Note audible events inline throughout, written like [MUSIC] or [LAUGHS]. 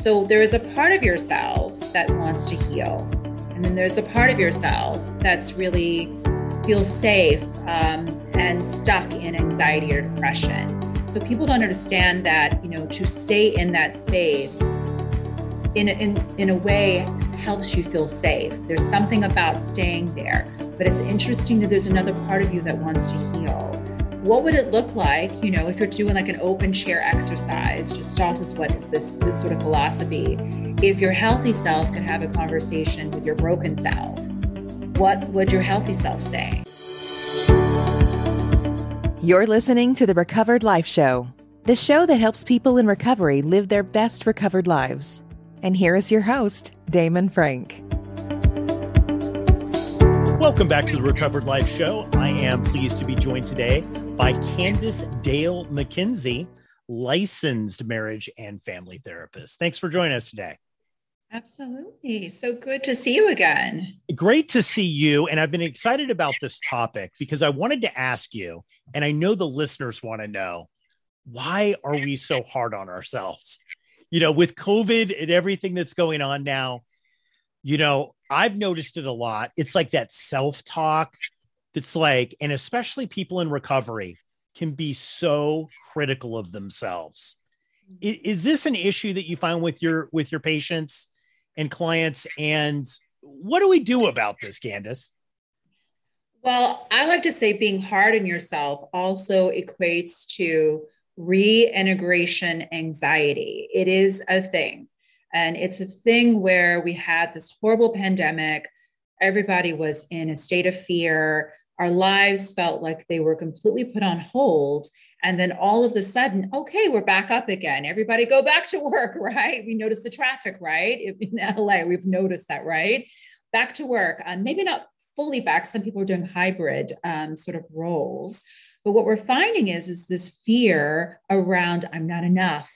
So there is a part of yourself that wants to heal. And then there's a part of yourself that's really feels safe um, and stuck in anxiety or depression. So people don't understand that, you know, to stay in that space in in, in a way helps you feel safe. There's something about staying there. But it's interesting that there's another part of you that wants to heal. What would it look like, you know, if you're doing like an open chair exercise, gestalt as what this, this sort of philosophy, if your healthy self could have a conversation with your broken self, what would your healthy self say? You're listening to the Recovered Life Show, the show that helps people in recovery live their best recovered lives. And here is your host, Damon Frank. Welcome back to the Recovered Life Show. I am pleased to be joined today by Candace Dale McKenzie, licensed marriage and family therapist. Thanks for joining us today. Absolutely. So good to see you again. Great to see you. And I've been excited about this topic because I wanted to ask you, and I know the listeners want to know why are we so hard on ourselves? You know, with COVID and everything that's going on now, you know, I've noticed it a lot. It's like that self talk that's like, and especially people in recovery can be so critical of themselves. Is, is this an issue that you find with your with your patients? and clients. And what do we do about this, Candace? Well, I like to say being hard on yourself also equates to reintegration anxiety. It is a thing. And it's a thing where we had this horrible pandemic. Everybody was in a state of fear. Our lives felt like they were completely put on hold. And then all of a sudden, okay, we're back up again. Everybody go back to work, [LAUGHS] right? We notice the traffic, right? In LA, we've noticed that, right? Back to work. Um, maybe not fully back. Some people are doing hybrid um, sort of roles. But what we're finding is, is this fear around I'm not enough.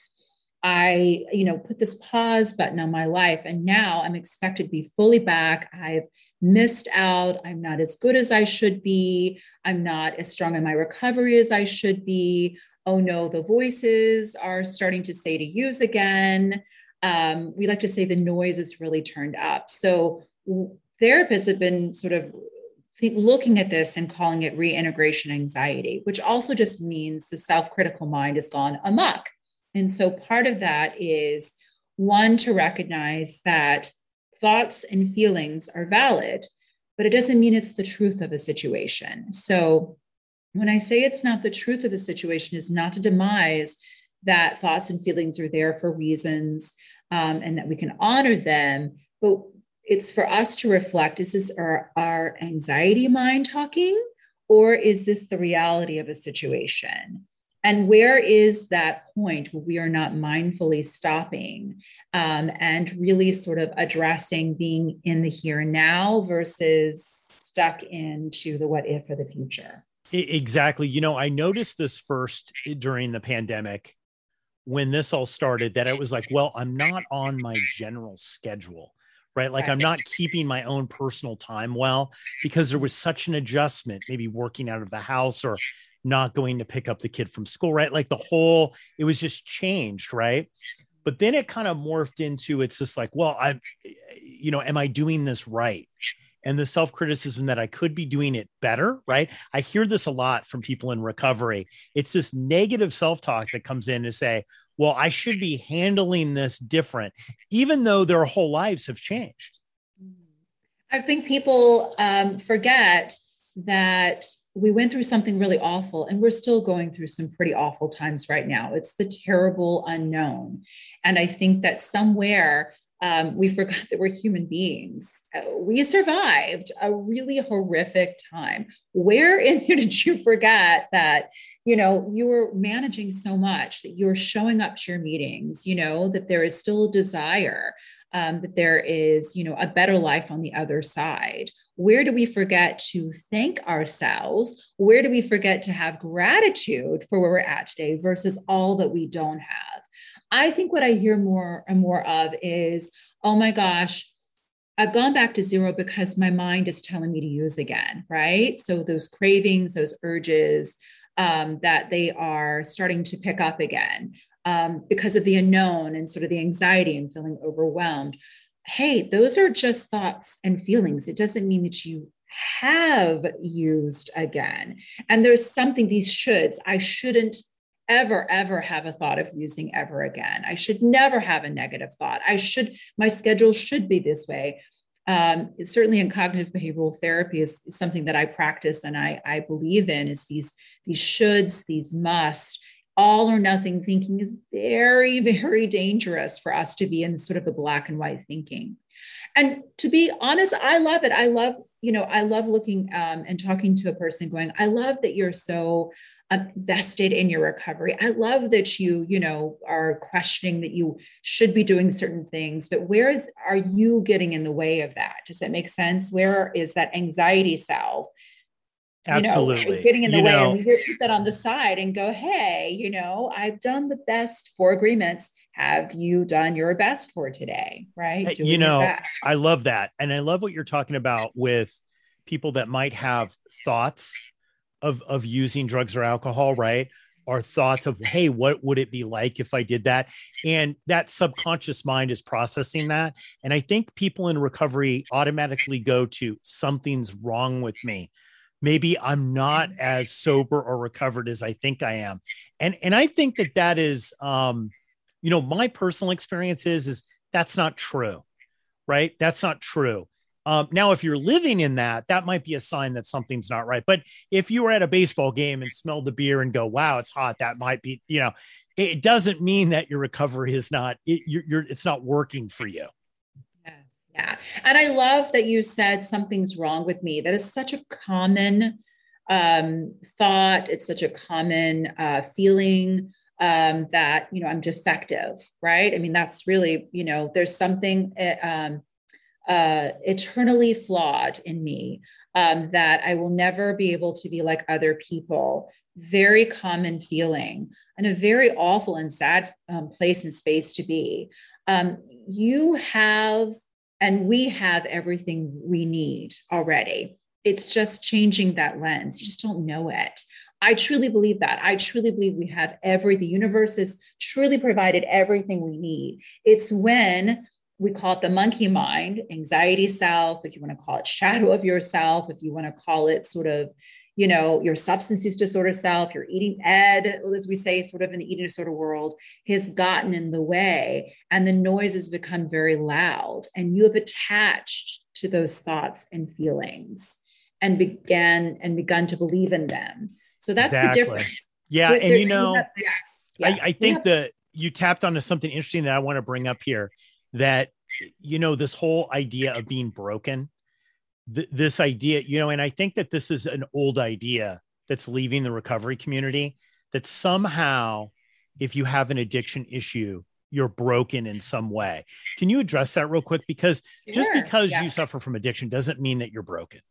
I, you know, put this pause button on my life and now I'm expected to be fully back. I've missed out. I'm not as good as I should be. I'm not as strong in my recovery as I should be. Oh no, the voices are starting to say to use again. Um, we like to say the noise is really turned up. So therapists have been sort of looking at this and calling it reintegration anxiety, which also just means the self critical mind has gone amok. And so part of that is one to recognize that thoughts and feelings are valid, but it doesn't mean it's the truth of a situation. So when I say it's not the truth of a situation, is not to demise that thoughts and feelings are there for reasons um, and that we can honor them, but it's for us to reflect is this our, our anxiety mind talking or is this the reality of a situation and where is that point where we are not mindfully stopping um, and really sort of addressing being in the here and now versus stuck into the what if for the future? Exactly. You know, I noticed this first during the pandemic when this all started that it was like, well, I'm not on my general schedule right? Like I'm not keeping my own personal time well because there was such an adjustment, maybe working out of the house or not going to pick up the kid from school, right? Like the whole, it was just changed, right? But then it kind of morphed into it's just like, well, I, you know, am I doing this right? And the self criticism that I could be doing it better, right? I hear this a lot from people in recovery. It's this negative self talk that comes in to say, well, I should be handling this different, even though their whole lives have changed. I think people um, forget that we went through something really awful and we're still going through some pretty awful times right now. It's the terrible unknown. And I think that somewhere um, we forgot [LAUGHS] that we're human beings. Uh, we survived a really horrific time. Where in here [LAUGHS] did you forget that, you know, you were managing so much, that you were showing up to your meetings, you know, that there is still a desire um, that there is, you know, a better life on the other side. Where do we forget to thank ourselves? Where do we forget to have gratitude for where we're at today versus all that we don't have? I think what I hear more and more of is, oh my gosh, I've gone back to zero because my mind is telling me to use again, right? So those cravings, those urges, um, that they are starting to pick up again. Um, because of the unknown and sort of the anxiety and feeling overwhelmed. Hey, those are just thoughts and feelings. It doesn't mean that you have used again. And there's something, these shoulds, I shouldn't ever, ever have a thought of using ever again. I should never have a negative thought. I should, my schedule should be this way. Um, certainly in cognitive behavioral therapy is, is, something that I practice and I, I believe in is these, these shoulds, these must, all or nothing thinking is very, very dangerous for us to be in sort of the black and white thinking. And to be honest, I love it. I love, you know, I love looking um, and talking to a person going, I love that you're so vested in your recovery. I love that you, you know, are questioning that you should be doing certain things, but where is are you getting in the way of that? Does that make sense? Where is that anxiety self? Absolutely. Know, getting in the you way know, and we put that on the side and go, hey, you know, I've done the best four agreements. Have you done your best for today? Right. Doing you know, I love that. And I love what you're talking about with people that might have thoughts of of using drugs or alcohol, right? Our thoughts of, hey, what would it be like if I did that? And that subconscious mind is processing that. And I think people in recovery automatically go to something's wrong with me. Maybe I'm not as sober or recovered as I think I am. And and I think that that is um you know, my personal experience is is that's not true. Right? That's not true. Um, now, if you're living in that, that might be a sign that something's not right. But if you were at a baseball game and smelled the beer and go, "Wow, it's hot," that might be, you know, it doesn't mean that your recovery is not it, you're, you're it's not working for you. Yeah, and I love that you said something's wrong with me. That is such a common um, thought. It's such a common uh, feeling um, that you know I'm defective, right? I mean, that's really you know, there's something. Uh, um, uh, eternally flawed in me, um, that I will never be able to be like other people. Very common feeling and a very awful and sad um, place and space to be. Um, you have, and we have everything we need already. It's just changing that lens. You just don't know it. I truly believe that. I truly believe we have every, the universe has truly provided everything we need. It's when we call it the monkey mind, anxiety self, if you want to call it shadow of yourself, if you want to call it sort of, you know, your substance use disorder self, your eating ed, as we say, sort of in the eating disorder world, has gotten in the way and the noise has become very loud. And you have attached to those thoughts and feelings and began and begun to believe in them. So that's exactly. the difference. Yeah. and you know, yes. Yeah. I, I think that you tapped onto something interesting that I want to bring up here that you know this whole idea of being broken th- this idea you know and i think that this is an old idea that's leaving the recovery community that somehow if you have an addiction issue you're broken in some way. Can you address that real quick? Because sure. just because yeah. you suffer from addiction doesn't mean that you're broken.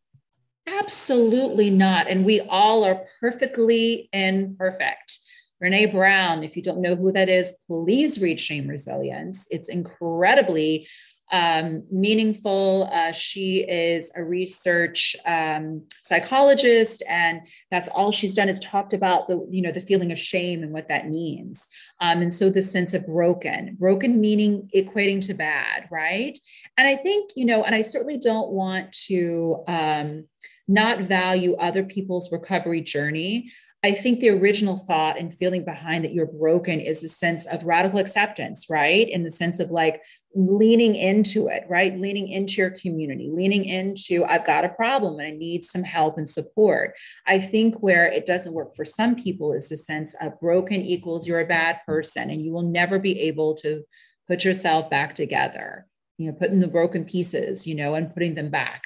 Absolutely not. And we all are perfectly imperfect Brene Brown, if you don't know who that is, please read Shame Resilience. It's incredibly um, meaningful. Uh, she is a research um, psychologist, and that's all she's done is talked about the you know the feeling of shame and what that means. Um, and so the sense of broken, broken meaning equating to bad, right? And I think you know, and I certainly don't want to um, not value other people's recovery journey. I think the original thought and feeling behind that you're broken is a sense of radical acceptance, right? In the sense of like leaning into it, right? Leaning into your community, leaning into, I've got a problem and I need some help and support. I think where it doesn't work for some people is the sense of broken equals you're a bad person and you will never be able to put yourself back together, you know, putting the broken pieces, you know, and putting them back.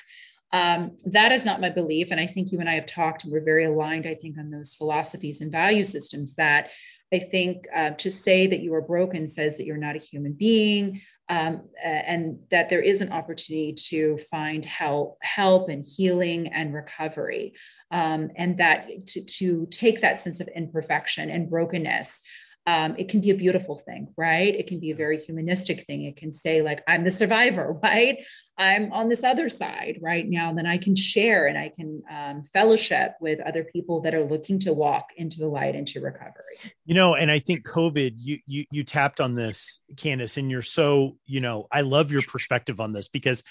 Um, that is not my belief. And I think you and I have talked, and we're very aligned, I think, on those philosophies and value systems that I think uh, to say that you are broken says that you're not a human being, um, and that there is an opportunity to find help, help and healing and recovery, um, and that to, to take that sense of imperfection and brokenness um, it can be a beautiful thing, right? It can be a very humanistic thing. It can say, like, I'm the survivor, [LAUGHS] right? I'm on this other side right now. Then I can share and I can um, fellowship with other people that are looking to walk into the light, into recovery. You know, and I think COVID, you you you tapped on this, Candace, and you're so, you know, I love your perspective on this because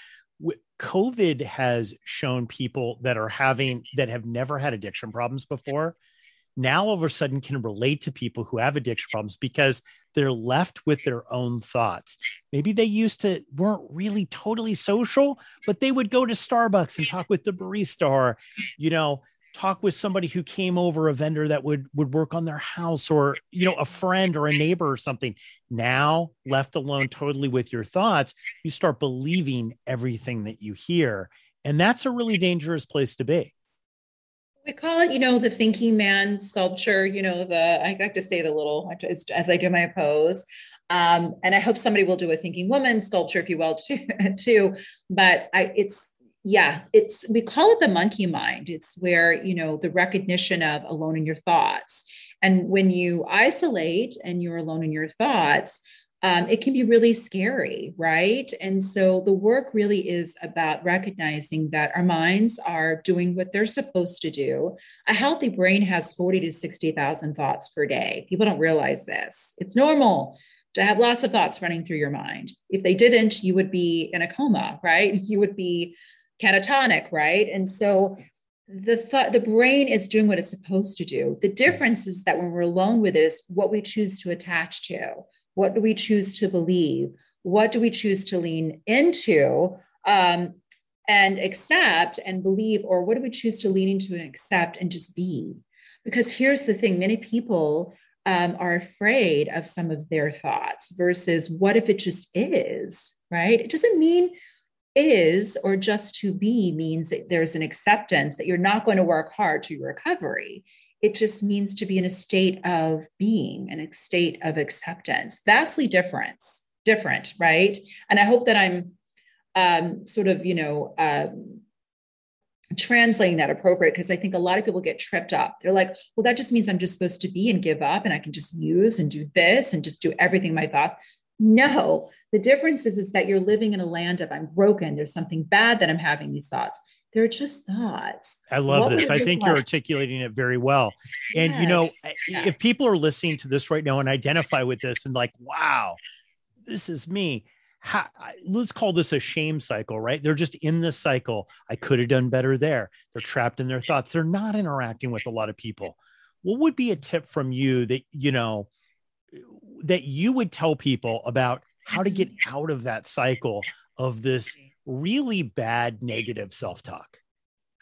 COVID has shown people that are having that have never had addiction problems before now all of a sudden can relate to people who have addiction problems because they're left with their own thoughts. Maybe they used to weren't really totally social, but they would go to Starbucks and talk with the barista or, you know, talk with somebody who came over a vendor that would would work on their house or you know a friend or a neighbor or something. Now left alone totally with your thoughts you start believing everything that you hear. And that's a really dangerous place to be we call it, you know, the thinking man sculpture, you know, the, I like to say the little, as, as I do my pose. Um, and I hope somebody will do a thinking woman sculpture, if you will, [LAUGHS] too. too. But I, it's, yeah, it's, we call it the monkey mind. It's where, you know, the recognition of alone in your thoughts. And when you isolate and you're alone in your thoughts, um, it can be really scary, right? And so the work really is about recognizing that our minds are doing what they're supposed to do. A healthy brain has 40 to 60,000 thoughts per day. People don't realize this. It's normal to have lots of thoughts running through your mind. If they didn't, you would be in a coma, right? [LAUGHS] You would be catatonic, right? And so the thought the brain is doing what it's supposed to do. The difference is that when we're alone with it is what we choose to attach to. What do we choose to believe? What do we choose to lean into um, and accept and believe? Or what do we choose to lean into and accept and just be? Because here's the thing many people um, are afraid of some of their thoughts versus what if it just is, right? It doesn't mean is or just to be means that there's an acceptance that you're not going to work hard to your recovery. It just means to be in a state of being, and a state of acceptance. Vastly different, different, right? And I hope that I'm um, sort of, you know, um, translating that appropriate because I think a lot of people get tripped up. They're like, well, that just means I'm just supposed to be and give up and I can just use and do this and just do everything my thoughts. No, the difference is, is that you're living in a land of I'm broken. There's something bad that I'm having these thoughts. They're just thoughts. I love what this. I think you're articulating it very well. And yes. you know, yeah. if people are listening to this right now and identify with this and like, wow, this is me. How, let's call this a shame cycle, right? They're just in this cycle. I could have done better there. They're trapped in their thoughts. They're not interacting with a lot of people. What would be a tip from you that, you know, that you would tell people about how to get out of that cycle of this really bad negative self talk?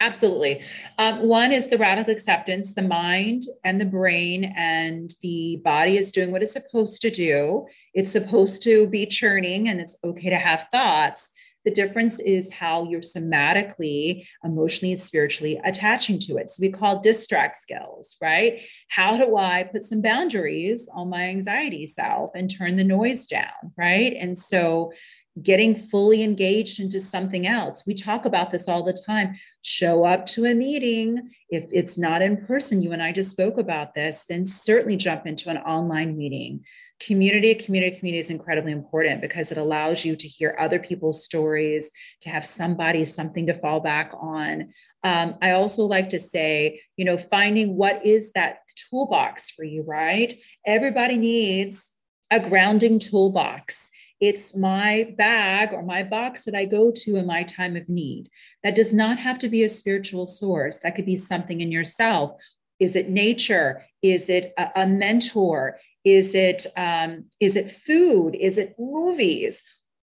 Absolutely. Um, one is the radical acceptance, the mind and the brain and the body is doing what it's supposed to do. It's supposed to be churning and it's okay to have thoughts. The difference is how you're somatically, emotionally, and spiritually attaching to it. So we call distract skills, right? How do I put some boundaries on my anxiety self and turn the noise down, right? And so getting fully engaged into something else. We talk about this all the time. Show up to a meeting. If it's not in person, you and I just spoke about this, then certainly jump into an online meeting. Community, community, community is incredibly important because it allows you to hear other people's stories, to have somebody, something to fall back on. Um, I also like to say, you know, finding what is that toolbox for you, right? Everybody needs a grounding toolbox it's my bag or my box that I go to in my time of need. That does not have to be a spiritual source. That could be something in yourself. Is it nature? Is it a, a mentor? Is it um, is it food? Is it movies?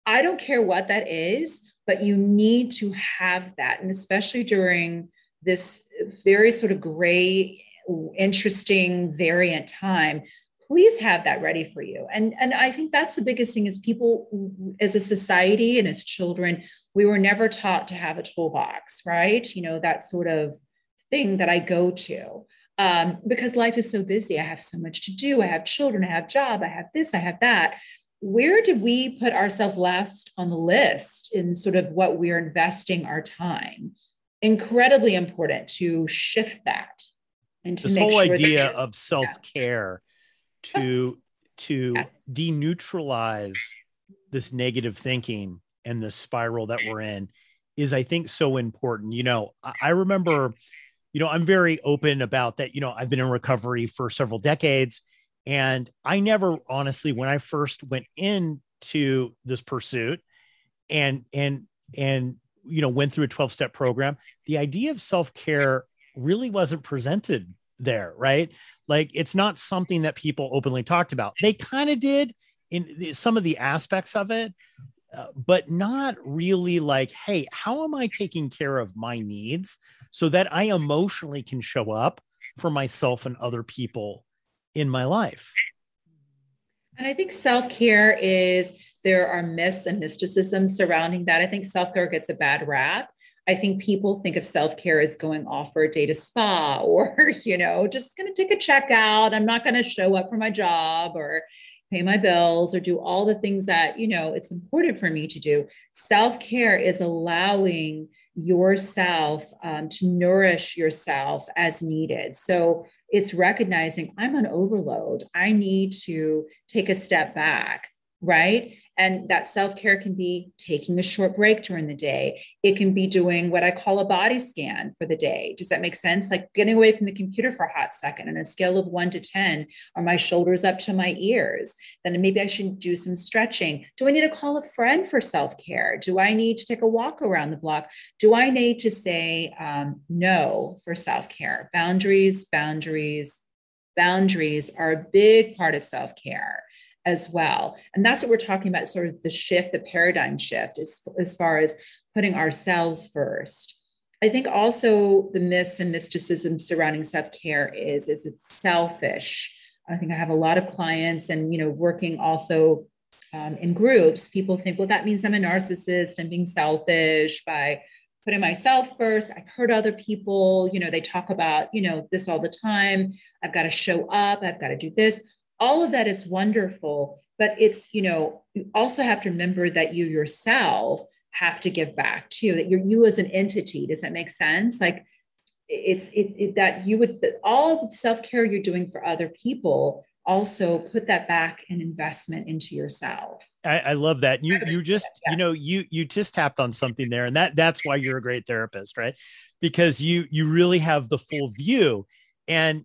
I don't care what that is, but you need to have that, and especially during this very sort of gray, interesting variant time please have that ready for you. And and i think that's the biggest thing is people as a society and as children we were never taught to have a toolbox right? You know that sort of thing that i go to um, because life is so busy. I have so much to do. I have children. I have job. I have this. I have that. Where did we put ourselves last on the list in sort of what we're investing our time? Incredibly important to shift that and to this whole sure idea of self-care to [LAUGHS] to yes. deneutralize this negative thinking and the spiral that we're in is i think so important you know i remember you know i'm very open about that you know i've been in recovery for several decades and i never honestly when i first went into this pursuit and and and you know went through a 12 step program the idea of self-care really wasn't presented there right like it's not something that people openly talked about they kind of did in some of the aspects of it uh, but not really like hey how am i taking care of my needs so that i emotionally can show up for myself and other people in my life and i think self-care is there are myths and mysticism surrounding that. I think self care gets a bad rap. I think people think of self care as going off for a day to spa [LAUGHS] or, you know, just going to take a check out. I'm not going to show up for my job or pay my bills or do all the things that, you know, it's important for me to do. Self care is allowing yourself um, to nourish yourself as needed. So it's recognizing I'm on overload. I need to take a step back, right? And that self care can be taking a short break during the day. It can be doing what I call a body scan for the day. Does that make sense? Like getting away from the computer for a hot second on a scale of one to 10, are my shoulders up to my ears? Then maybe I should do some stretching. Do I need to call a friend for self care? Do I need to take a walk around the block? Do I need to say um, no for self care? Boundaries, boundaries, boundaries are a big part of self care as well. And that's what we're talking about sort of the shift, the paradigm shift as, as far as putting ourselves first. I think also the myths and mysticism surrounding self-care is is it's selfish. I think I have a lot of clients and you know working also um, in groups. People think, well, that means I'm a narcissist. I'm being selfish by putting myself first. I've heard other people, you know, they talk about, you know, this all the time. I've got to show up. I've got to do this all of that is wonderful but it's you know you also have to remember that you yourself have to give back too that you're you as an entity does that make sense? Like it's it, it that you would all the self-care you're doing for other people also put that back and investment into yourself. I, I love that. You you just yeah. you know you you just tapped on something there and that that's why you're a great therapist right? Because you you really have the full view and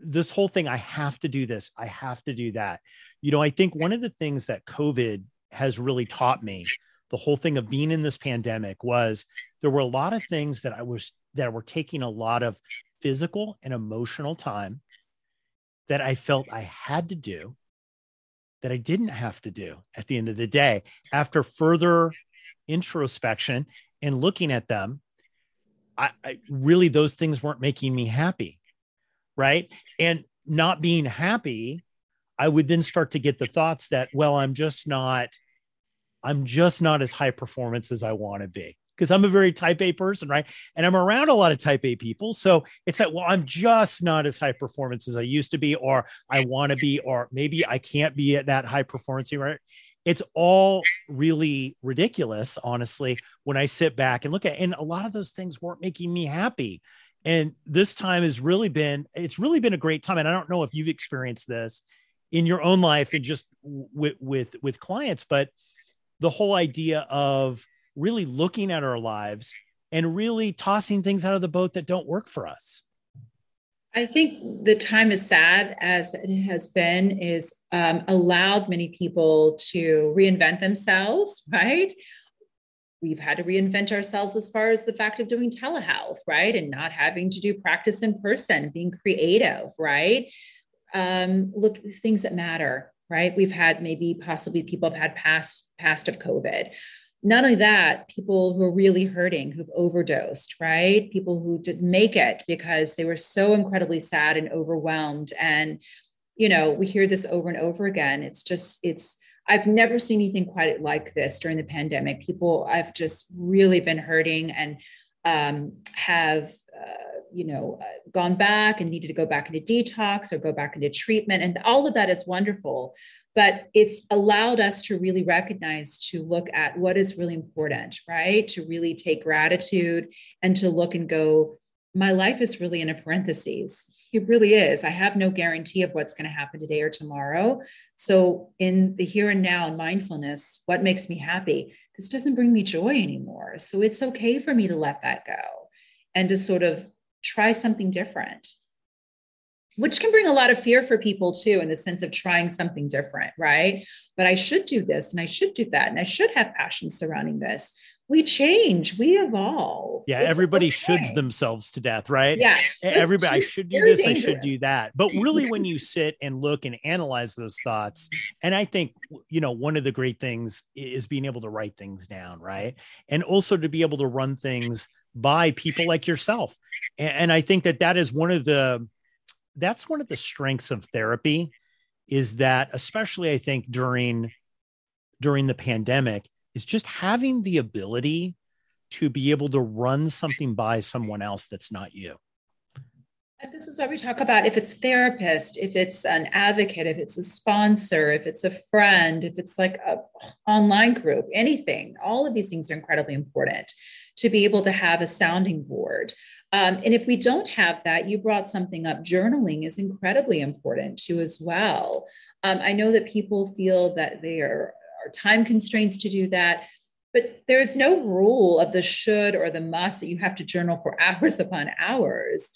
this whole thing, I have to do this, I have to do that. You know, I think one of the things that COVID has really taught me, the whole thing of being in this pandemic was there were a lot of things that I was that were taking a lot of physical and emotional time that I felt I had to do that I didn't have to do at the end of the day. After further introspection and looking at them, I, I really those things weren't making me happy right? And not being happy, I would then start to get the thoughts that, well, I'm just not, I'm just not as high performance as I want to be because I'm a very type A person, right? And I'm around a lot of type A people. So it's like, well, I'm just not as high performance as I used to be, or I want to be, or maybe I can't be at that high performance, right? It's all really ridiculous, honestly, when I sit back and look at, and a lot of those things weren't making me happy and this time has really been it's really been a great time. And i don't know if you've experienced this in your own life and just with with with clients but the whole idea of really looking at our lives and really tossing things out of the boat that don't work for us. I think the time is sad as it has been is um, allowed many people to reinvent themselves right we've had to reinvent ourselves as far as the fact of doing telehealth, right? And not having to do practice in person, being creative, right? Um, look, things that matter, right? We've had maybe possibly people have had past past of COVID. Not only that, people who are really hurting, who've overdosed, right? People who didn't make it because they were so incredibly sad and overwhelmed. And, you know, we hear this over and over again. It's just, it's I've never seen anything quite like this during the pandemic. People, I've just really been hurting and um, have, uh, you know, uh, gone back and needed to go back into detox or go back into treatment. And all of that is wonderful. But it's allowed us to really recognize, to look at what is really important, right? To really take gratitude and to look and go, my life is really in a parentheses It really is. I have no guarantee of what's going to happen today or tomorrow. So, in the here and now, and mindfulness, what makes me happy? This doesn't bring me joy anymore. So, it's okay for me to let that go and to sort of try something different, which can bring a lot of fear for people too, in the sense of trying something different, right? But I should do this and I should do that and I should have passion surrounding this we change, we evolve. Yeah, it's everybody okay. shoulds themselves to death, right? Yeah. Everybody, I [LAUGHS] should do this, dangerous. I should do that. But really, when you [LAUGHS] sit and look and analyze those thoughts, and I think, you know, one of the great things is being able to write things down, right? And also to be able to run things by people like yourself. And I think that that is one of the, that's one of the strengths of therapy is that, especially I think during, during the pandemic, is just having the ability to be able to run something by someone else that's not you. This is what we talk about if it's therapist, if it's an advocate, if it's a sponsor, if it's a friend, if it's like a online group, anything. All of these things are incredibly important to be able to have a sounding board. Um, and if we don't have that, you brought something up. Journaling is incredibly important too, as well. Um, I know that people feel that they are are time constraints to do that. But there's no rule of the should or the must that you have to journal for [LAUGHS] hours upon hours.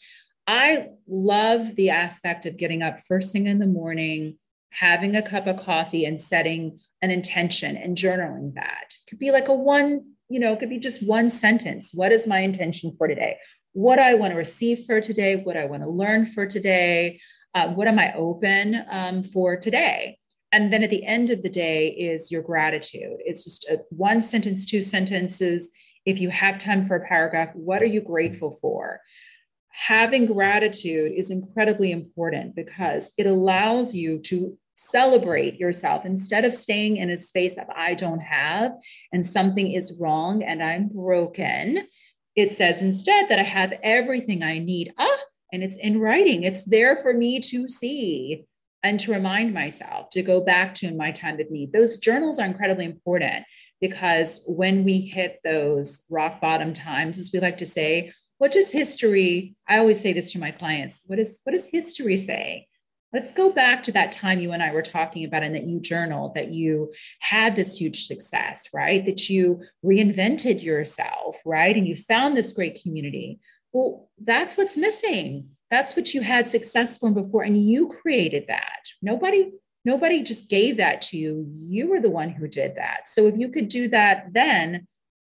I love the aspect of getting up first thing in the morning, having a cup of coffee, and setting an intention and journaling that. It could be like a one, you know, it could be just one sentence. What is my intention for today? What I want to receive for today? What I want to learn for today? Uh, what am I open um, for today? And then at the end of the day is your gratitude. It's just a one sentence two sentences. If you have time for a paragraph what are you grateful for? Having gratitude is incredibly important because it allows you to celebrate yourself. Instead of staying in a space of i don't have and something is wrong and i'm broken it says instead that i have everything i need. Ah and it's in writing. It's there for me to see and to remind myself to go back to in my time of need. Those journals are incredibly important because when we hit those rock bottom times, as we like to say, what does history? I always say this to my clients. What is what does history say? Let's go back to that time you and I were talking about, and that you journaled, that you had this huge success, right? That you reinvented yourself, right? And you found this great community. Well, that's what's missing that's what you had success from before, and you created that. Nobody, nobody just gave that to you. You were the one who did that. So if you could do that then,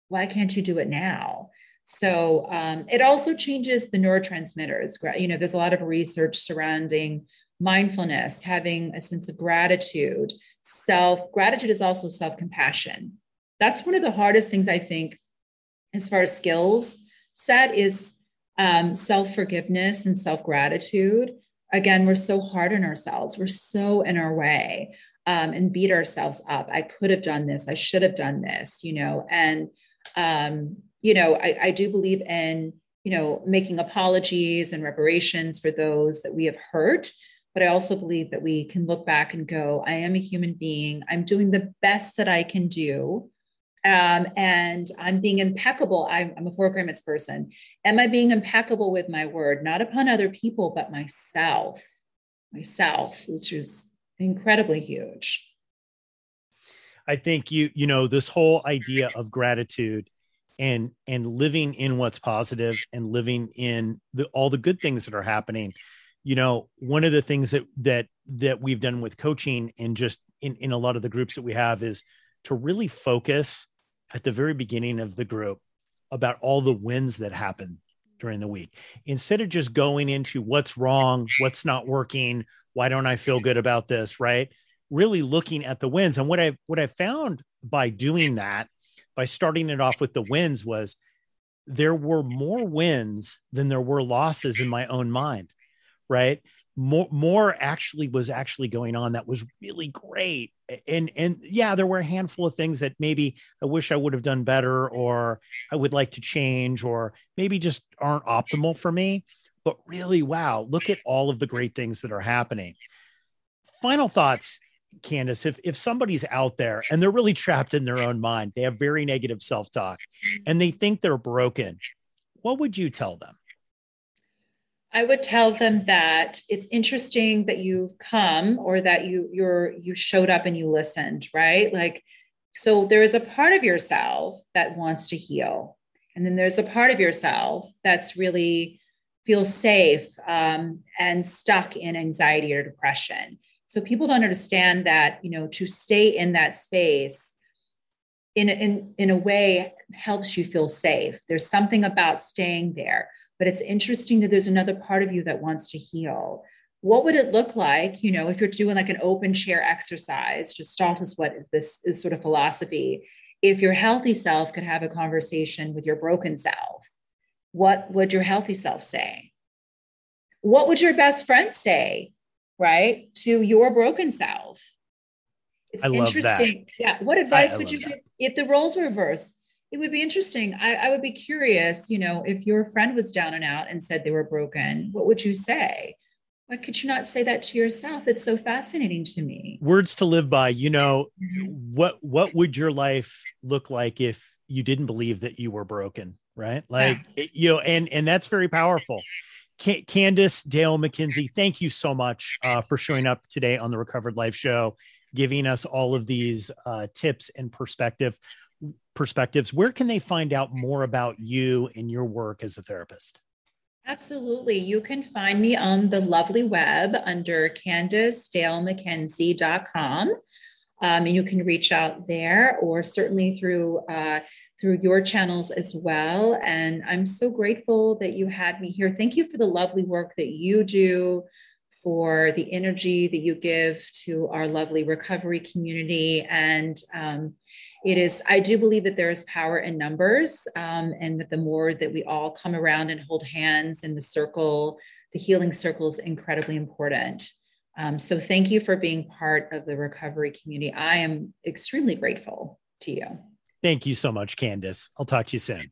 why can't you do it now? So um, it also changes the neurotransmitters. You know, there's a lot of research surrounding mindfulness, having a sense of gratitude. Self gratitude is also self compassion. That's one of the hardest things I think, as far as skills set, is um, self forgiveness and self gratitude. Again, we're so hard on ourselves, we're so in our way um, and beat ourselves up. I could have done this, I should have done this, you know, and, um, you know, I, I do believe in, you know, making apologies and reparations for those that we have hurt. But I also believe that we can look back and go, I am a human being. I'm doing the best that I can do um, and I'm being impeccable. I'm, I'm a four agreements person. Am I being impeccable with my word, not upon other people, but myself, myself, which is incredibly huge. I think you, you know, this whole idea of gratitude and and living in what's positive and living in the, all the good things that are happening you know one of the things that that that we've done with coaching and just in in a lot of the groups that we have is to really focus at the very beginning of the group about all the wins that happened during the week instead of just going into what's wrong, what's not working, why don't I feel good about this, right? Really looking at the wins. And what I what I found by doing that, by starting it off with the wins was there were more wins than there were losses in my own mind, right? More more actually was actually going on that was really great. And and yeah there were a handful of things that maybe i wish i would have done better or i would like to change or maybe just aren't optimal for me. But really wow look at all of the great things that are happening. Final thoughts candace if if somebody's out there and they're really trapped in their own mind they have very negative self-talk and they think they're broken what would you tell them I would tell them that it's interesting that you've come or that you you're you showed up and you listened, right? Like so there is a part of yourself that wants to heal. And then there's a part of yourself that's really feels safe um, and stuck in anxiety or depression. So people don't understand that, you know, to stay in that space in, in, in a way helps you feel safe. There's something about staying there but it's interesting that there's another part of you that wants to heal. What would it look like you know if you're doing like an open chair exercise gestalt is what is this is sort of philosophy. If your healthy self could have a conversation with your broken self what would your healthy self say? What would your best friend say right to your broken self? It's I interesting. Yeah what advice I, I would you give if the roles were reversed it would be interesting. I, I, would be curious, you know, if your friend was down and out and said they were broken, what would you say? Why could you not say that to yourself? It's so fascinating to me. Words to live by. You know, mm-hmm. what what would your life look like if you didn't believe that you were broken? Right? Like yeah. you know, and and that's very powerful. Candace Dale McKenzie, thank you so much uh, for showing up today on the Recovered Life Show, giving us all of these uh, tips and perspective perspectives, where can they find out more about you and your work as a therapist? Absolutely. You can find me on the lovely web under CandaceDaleMcKenzie.com. Um, and you can reach out there or certainly through uh, through your channels as well. And I'm so grateful that you had me here. Thank you for the lovely work that you do, for the energy that you give to our lovely recovery community. And um, it is, I do believe that there is power in numbers, um, and that the more that we all come around and hold hands in the circle, the healing circle is incredibly important. Um, so thank you for being part of the recovery community. I am extremely grateful to you. Thank you so much, Candace. I'll talk to you soon.